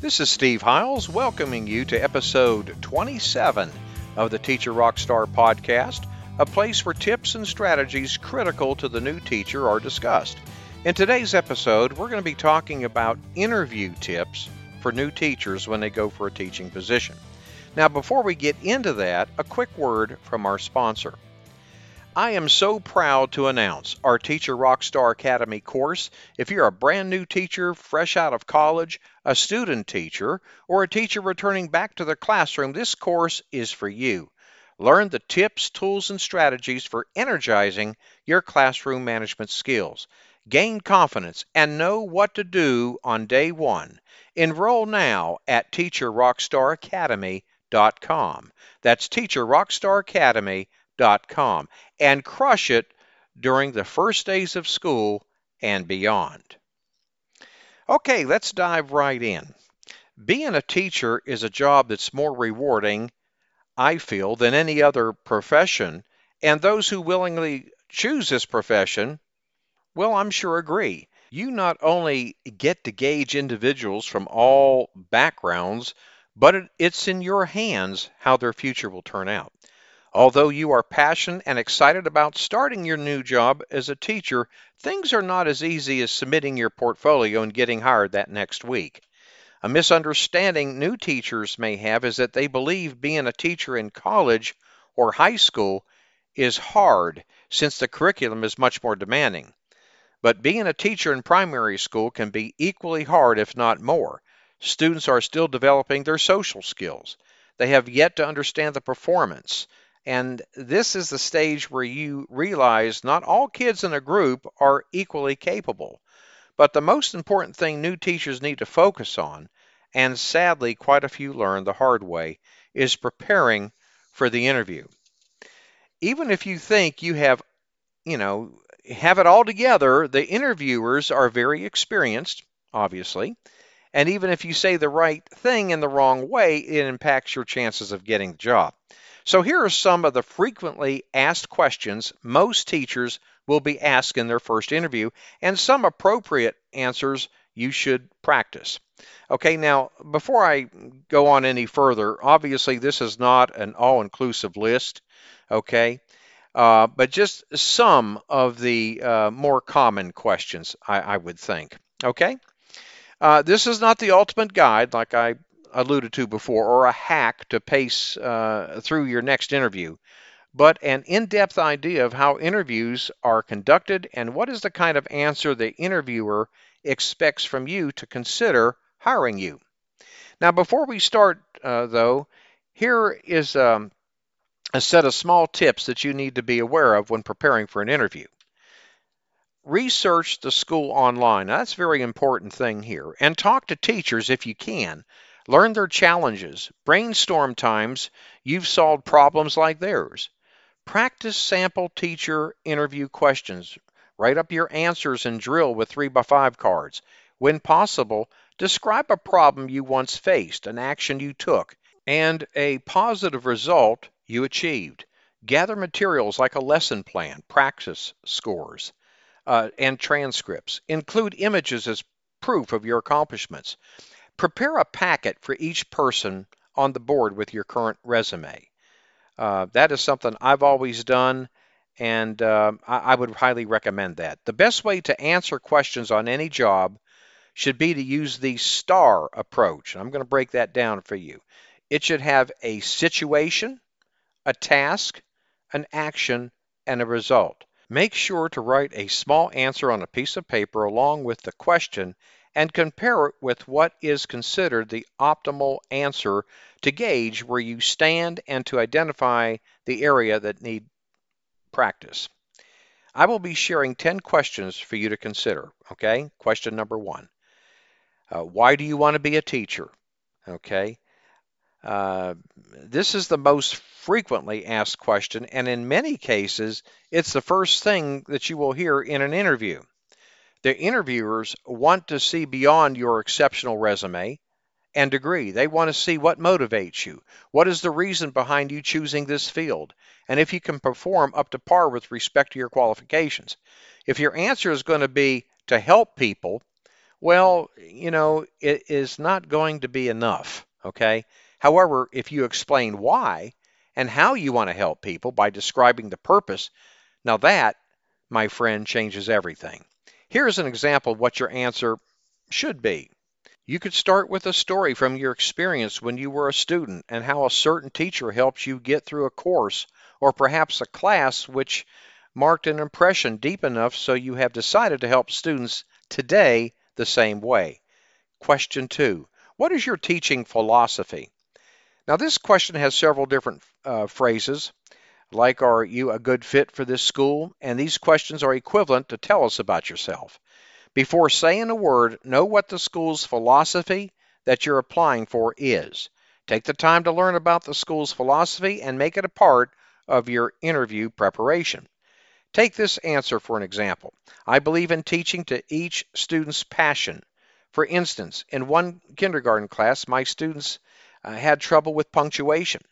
This is Steve Hiles welcoming you to episode 27 of the Teacher Rockstar podcast, a place where tips and strategies critical to the new teacher are discussed. In today's episode, we're going to be talking about interview tips for new teachers when they go for a teaching position. Now, before we get into that, a quick word from our sponsor. I am so proud to announce our Teacher Rockstar Academy course. If you're a brand new teacher, fresh out of college, a student teacher, or a teacher returning back to the classroom, this course is for you. Learn the tips, tools, and strategies for energizing your classroom management skills. Gain confidence and know what to do on day one. Enroll now at teacherrockstaracademy.com. That's teacherrockstaracademy.com and crush it during the first days of school and beyond. Okay, let's dive right in. Being a teacher is a job that's more rewarding, I feel, than any other profession, and those who willingly choose this profession, well, I'm sure agree. You not only get to gauge individuals from all backgrounds, but it's in your hands how their future will turn out. Although you are passionate and excited about starting your new job as a teacher, things are not as easy as submitting your portfolio and getting hired that next week. A misunderstanding new teachers may have is that they believe being a teacher in college or high school is hard since the curriculum is much more demanding. But being a teacher in primary school can be equally hard, if not more. Students are still developing their social skills. They have yet to understand the performance and this is the stage where you realize not all kids in a group are equally capable. But the most important thing new teachers need to focus on, and sadly quite a few learn the hard way, is preparing for the interview. Even if you think you have, you know, have it all together, the interviewers are very experienced, obviously. And even if you say the right thing in the wrong way, it impacts your chances of getting the job. So here are some of the frequently asked questions most teachers will be asked in their first interview and some appropriate answers you should practice. Okay, now before I go on any further, obviously this is not an all inclusive list, okay, uh, but just some of the uh, more common questions I, I would think, okay. Uh, this is not the ultimate guide, like I alluded to before, or a hack to pace uh, through your next interview, but an in depth idea of how interviews are conducted and what is the kind of answer the interviewer expects from you to consider hiring you. Now, before we start, uh, though, here is um, a set of small tips that you need to be aware of when preparing for an interview. Research the school online. Now, that's a very important thing here. And talk to teachers if you can Learn their challenges. Brainstorm times you've solved problems like theirs. Practice sample teacher interview questions. Write up your answers and drill with 3 by 5 cards. When possible, describe a problem you once faced, an action you took, and a positive result you achieved. Gather materials like a lesson plan, practice scores, uh, and transcripts. Include images as proof of your accomplishments. Prepare a packet for each person on the board with your current resume. Uh, that is something I've always done, and uh, I, I would highly recommend that. The best way to answer questions on any job should be to use the STAR approach. And I'm going to break that down for you. It should have a situation, a task, an action, and a result. Make sure to write a small answer on a piece of paper along with the question and compare it with what is considered the optimal answer to gauge where you stand and to identify the area that need practice. I will be sharing 10 questions for you to consider. Okay, question number one uh, Why do you want to be a teacher? Okay, uh, this is the most frequently asked question, and in many cases, it's the first thing that you will hear in an interview. The interviewers want to see beyond your exceptional resume and degree. They want to see what motivates you. What is the reason behind you choosing this field? And if you can perform up to par with respect to your qualifications. If your answer is going to be to help people, well, you know, it is not going to be enough. Okay. However, if you explain why and how you want to help people by describing the purpose, now that, my friend, changes everything. Here's an example of what your answer should be. You could start with a story from your experience when you were a student and how a certain teacher helped you get through a course or perhaps a class which marked an impression deep enough so you have decided to help students today the same way. Question two What is your teaching philosophy? Now, this question has several different uh, phrases, like Are you a good fit for this school? And these questions are equivalent to tell us about yourself. Before saying a word, know what the school's philosophy that you're applying for is. Take the time to learn about the school's philosophy and make it a part of your interview preparation. Take this answer for an example. I believe in teaching to each student's passion. For instance, in one kindergarten class, my students uh, had trouble with punctuation.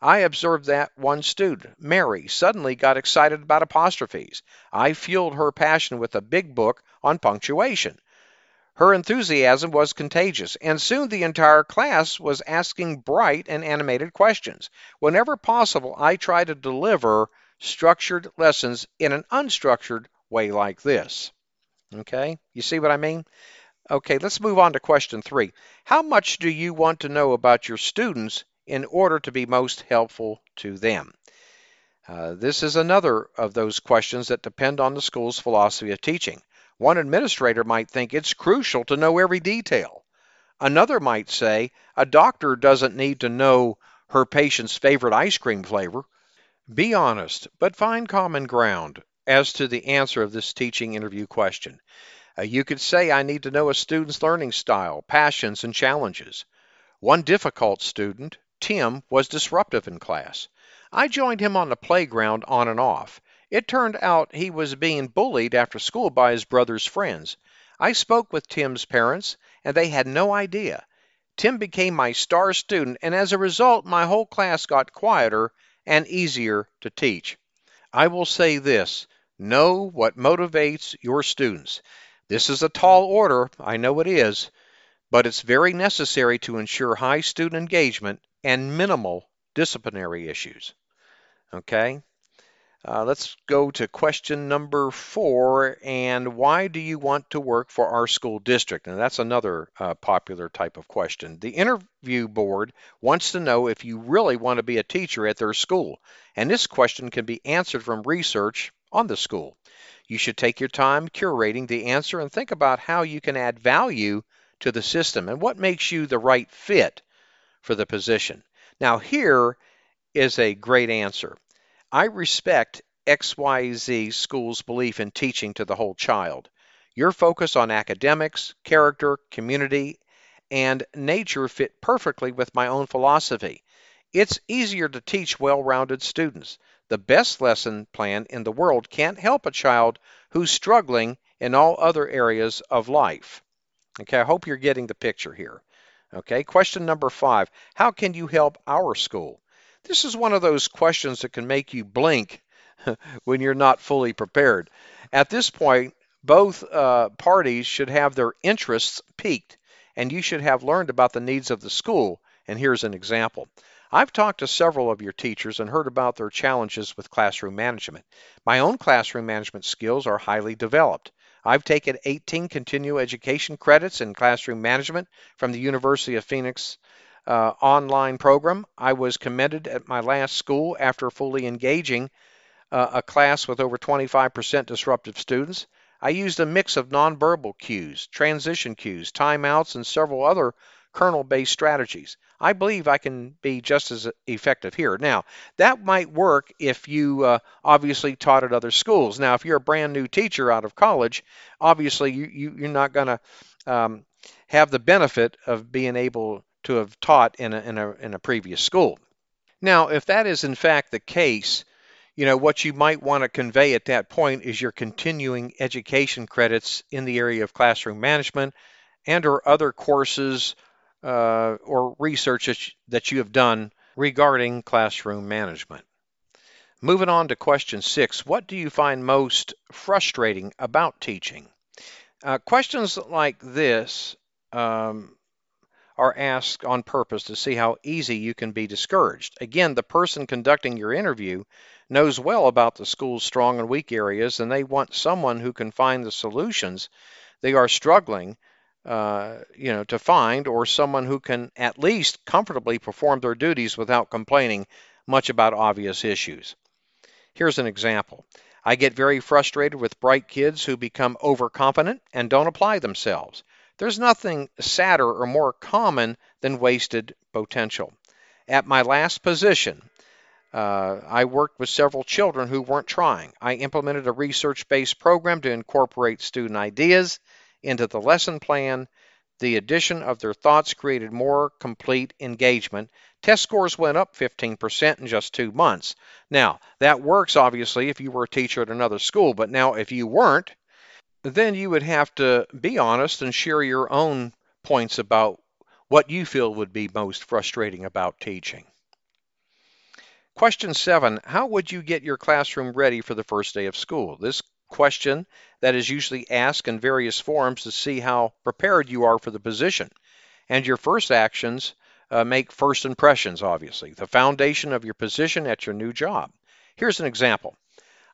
I observed that one student, Mary, suddenly got excited about apostrophes. I fueled her passion with a big book on punctuation. Her enthusiasm was contagious, and soon the entire class was asking bright and animated questions. Whenever possible, I try to deliver structured lessons in an unstructured way like this. Okay, you see what I mean? Okay, let's move on to question three. How much do you want to know about your students in order to be most helpful to them? Uh, this is another of those questions that depend on the school's philosophy of teaching. One administrator might think it's crucial to know every detail. Another might say a doctor doesn't need to know her patient's favorite ice cream flavor. Be honest, but find common ground as to the answer of this teaching interview question. Uh, you could say, I need to know a student's learning style, passions, and challenges. One difficult student, Tim, was disruptive in class. I joined him on the playground on and off. It turned out he was being bullied after school by his brother's friends. I spoke with Tim's parents, and they had no idea. Tim became my star student, and as a result, my whole class got quieter and easier to teach. I will say this know what motivates your students. This is a tall order, I know it is, but it's very necessary to ensure high student engagement and minimal disciplinary issues. Okay? Uh, let's go to question number four. And why do you want to work for our school district? And that's another uh, popular type of question. The interview board wants to know if you really want to be a teacher at their school. And this question can be answered from research on the school. You should take your time curating the answer and think about how you can add value to the system and what makes you the right fit for the position. Now, here is a great answer. I respect XYZ School's belief in teaching to the whole child. Your focus on academics, character, community, and nature fit perfectly with my own philosophy. It's easier to teach well rounded students. The best lesson plan in the world can't help a child who's struggling in all other areas of life. Okay, I hope you're getting the picture here. Okay, question number five How can you help our school? This is one of those questions that can make you blink when you're not fully prepared. At this point, both uh, parties should have their interests piqued, and you should have learned about the needs of the school. And here's an example. I've talked to several of your teachers and heard about their challenges with classroom management. My own classroom management skills are highly developed. I've taken 18 continuing education credits in classroom management from the University of Phoenix uh, online program. I was commended at my last school after fully engaging uh, a class with over 25% disruptive students. I used a mix of nonverbal cues, transition cues, timeouts, and several other kernel based strategies. I believe I can be just as effective here. Now, that might work if you uh, obviously taught at other schools. Now, if you're a brand new teacher out of college, obviously you, you, you're not going to um, have the benefit of being able to have taught in a, in a, in a previous school. Now, if that is in fact the case, you know, what you might want to convey at that point is your continuing education credits in the area of classroom management and or other courses uh, or research that you have done regarding classroom management. Moving on to question six, what do you find most frustrating about teaching? Uh, questions like this um, are asked on purpose to see how easy you can be discouraged. Again, the person conducting your interview knows well about the school's strong and weak areas, and they want someone who can find the solutions they are struggling uh, you know, to find, or someone who can at least comfortably perform their duties without complaining much about obvious issues. Here's an example. I get very frustrated with bright kids who become overconfident and don't apply themselves. There's nothing sadder or more common than wasted potential. At my last position, uh, I worked with several children who weren't trying. I implemented a research based program to incorporate student ideas into the lesson plan. The addition of their thoughts created more complete engagement. Test scores went up 15% in just two months. Now, that works obviously if you were a teacher at another school, but now if you weren't, then you would have to be honest and share your own points about what you feel would be most frustrating about teaching. Question seven, how would you get your classroom ready for the first day of school? This question that is usually asked in various forms to see how prepared you are for the position. And your first actions uh, make first impressions, obviously, the foundation of your position at your new job. Here's an example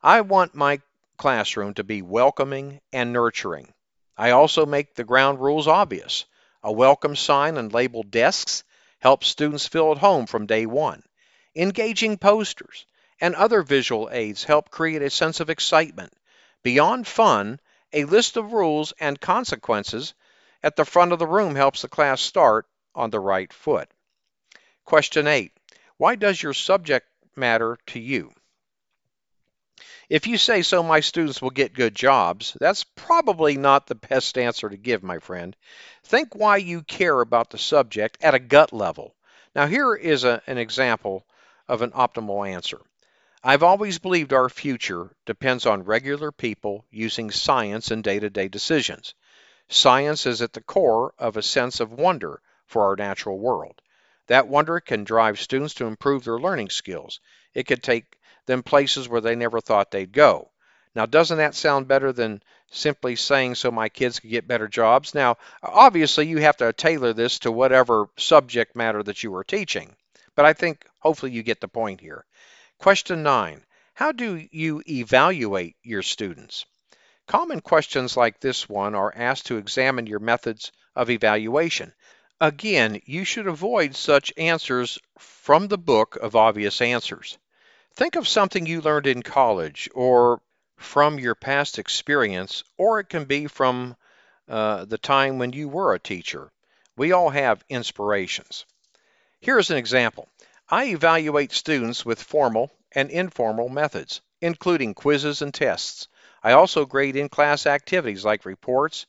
I want my classroom to be welcoming and nurturing. I also make the ground rules obvious. A welcome sign and labeled desks help students feel at home from day one. Engaging posters and other visual aids help create a sense of excitement. Beyond fun, a list of rules and consequences at the front of the room helps the class start on the right foot. Question 8. Why does your subject matter to you? If you say so, my students will get good jobs, that's probably not the best answer to give, my friend. Think why you care about the subject at a gut level. Now, here is a, an example of an optimal answer. I've always believed our future depends on regular people using science in day to day decisions. Science is at the core of a sense of wonder for our natural world. That wonder can drive students to improve their learning skills. It could take them places where they never thought they'd go. Now, doesn't that sound better than simply saying so my kids could get better jobs? Now, obviously, you have to tailor this to whatever subject matter that you are teaching. But I think hopefully you get the point here. Question nine How do you evaluate your students? Common questions like this one are asked to examine your methods of evaluation. Again, you should avoid such answers from the book of obvious answers. Think of something you learned in college or from your past experience, or it can be from uh, the time when you were a teacher. We all have inspirations. Here's an example. I evaluate students with formal and informal methods, including quizzes and tests. I also grade in class activities like reports,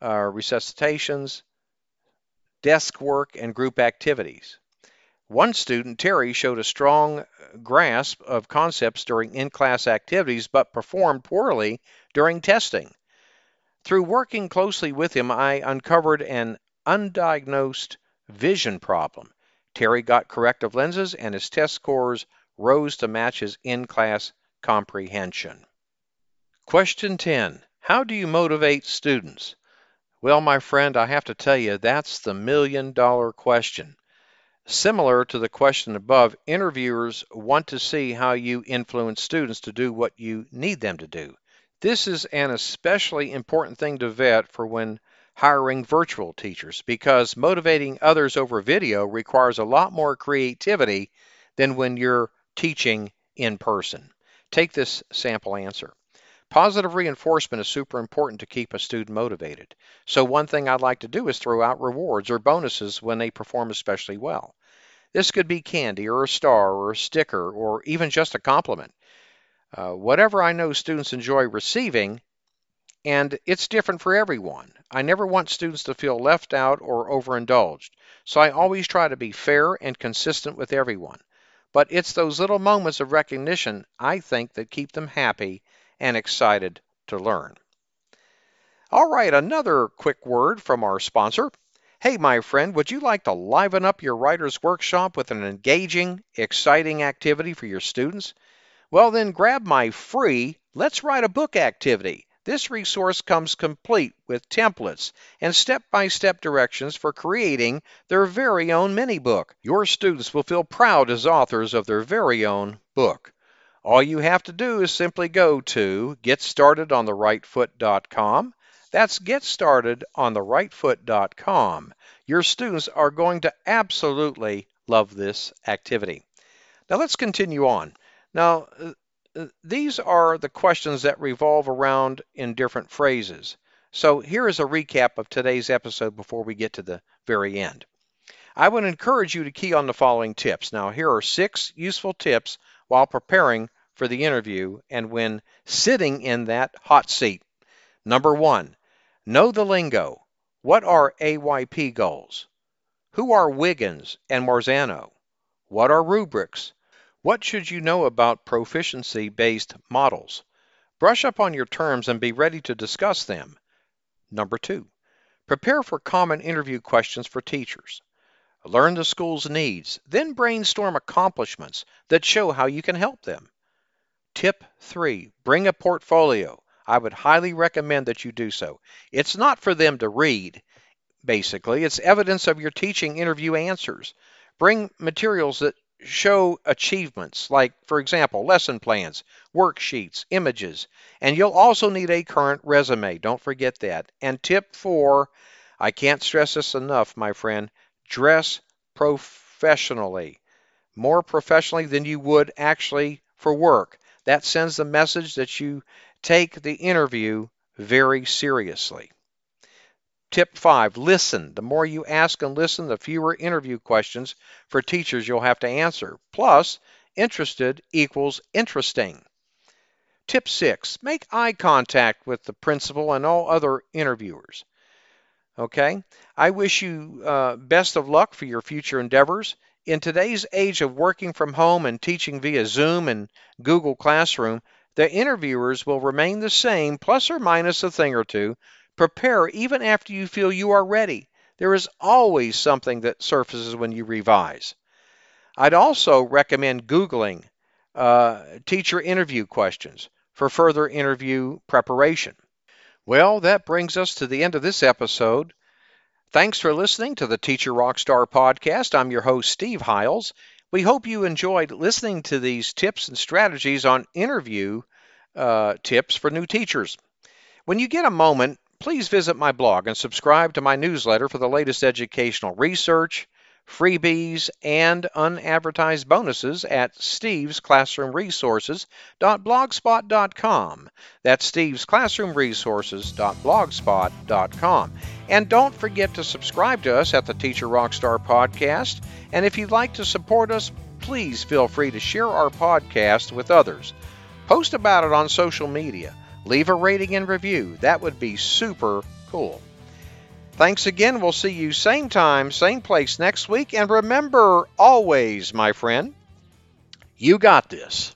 uh, recitations, desk work, and group activities. One student, Terry, showed a strong grasp of concepts during in class activities but performed poorly during testing. Through working closely with him, I uncovered an undiagnosed vision problem. Terry got corrective lenses and his test scores rose to match his in class comprehension. Question 10 How do you motivate students? Well, my friend, I have to tell you, that's the million dollar question. Similar to the question above, interviewers want to see how you influence students to do what you need them to do. This is an especially important thing to vet for when hiring virtual teachers because motivating others over video requires a lot more creativity than when you're teaching in person. Take this sample answer. Positive reinforcement is super important to keep a student motivated. So one thing I'd like to do is throw out rewards or bonuses when they perform especially well. This could be candy or a star or a sticker or even just a compliment. Uh, whatever I know students enjoy receiving, and it's different for everyone. I never want students to feel left out or overindulged, so I always try to be fair and consistent with everyone. But it's those little moments of recognition, I think, that keep them happy and excited to learn. All right, another quick word from our sponsor. Hey, my friend, would you like to liven up your writer's workshop with an engaging, exciting activity for your students? Well, then grab my free Let's Write a Book activity This resource comes complete with templates and step-by-step directions for creating their very own mini book. Your students will feel proud as authors of their very own book. All you have to do is simply go to getstartedontherightfoot.com. That's getstartedontherightfoot.com. Your students are going to absolutely love this activity. Now let's continue on. Now, uh, these are the questions that revolve around in different phrases. So here is a recap of today's episode before we get to the very end. I would encourage you to key on the following tips. Now, here are six useful tips while preparing for the interview and when sitting in that hot seat. Number one, know the lingo. What are AYP goals? Who are Wiggins and Marzano? What are rubrics? What should you know about proficiency based models? Brush up on your terms and be ready to discuss them. Number two, prepare for common interview questions for teachers. Learn the school's needs, then brainstorm accomplishments that show how you can help them. Tip three, bring a portfolio. I would highly recommend that you do so. It's not for them to read, basically, it's evidence of your teaching interview answers. Bring materials that show achievements, like, for example, lesson plans, worksheets, images, and you'll also need a current resume. Don't forget that. And tip four, I can't stress this enough, my friend, dress professionally, more professionally than you would actually for work. That sends the message that you take the interview very seriously. Tip five, listen. The more you ask and listen, the fewer interview questions for teachers you'll have to answer. Plus, interested equals interesting. Tip six, make eye contact with the principal and all other interviewers. Okay, I wish you uh, best of luck for your future endeavors. In today's age of working from home and teaching via Zoom and Google Classroom, the interviewers will remain the same, plus or minus a thing or two, Prepare even after you feel you are ready. There is always something that surfaces when you revise. I'd also recommend Googling uh, teacher interview questions for further interview preparation. Well, that brings us to the end of this episode. Thanks for listening to the Teacher Rockstar podcast. I'm your host, Steve Hiles. We hope you enjoyed listening to these tips and strategies on interview uh, tips for new teachers. When you get a moment, please visit my blog and subscribe to my newsletter for the latest educational research, freebies, and unadvertised bonuses at stevesclassroomresources.blogspot.com. That's stevesclassroomresources.blogspot.com. And don't forget to subscribe to us at the Teacher Rockstar Podcast. And if you'd like to support us, please feel free to share our podcast with others. Post about it on social media leave a rating and review. That would be super cool. Thanks again. We'll see you same time, same place next week. And remember always, my friend, you got this.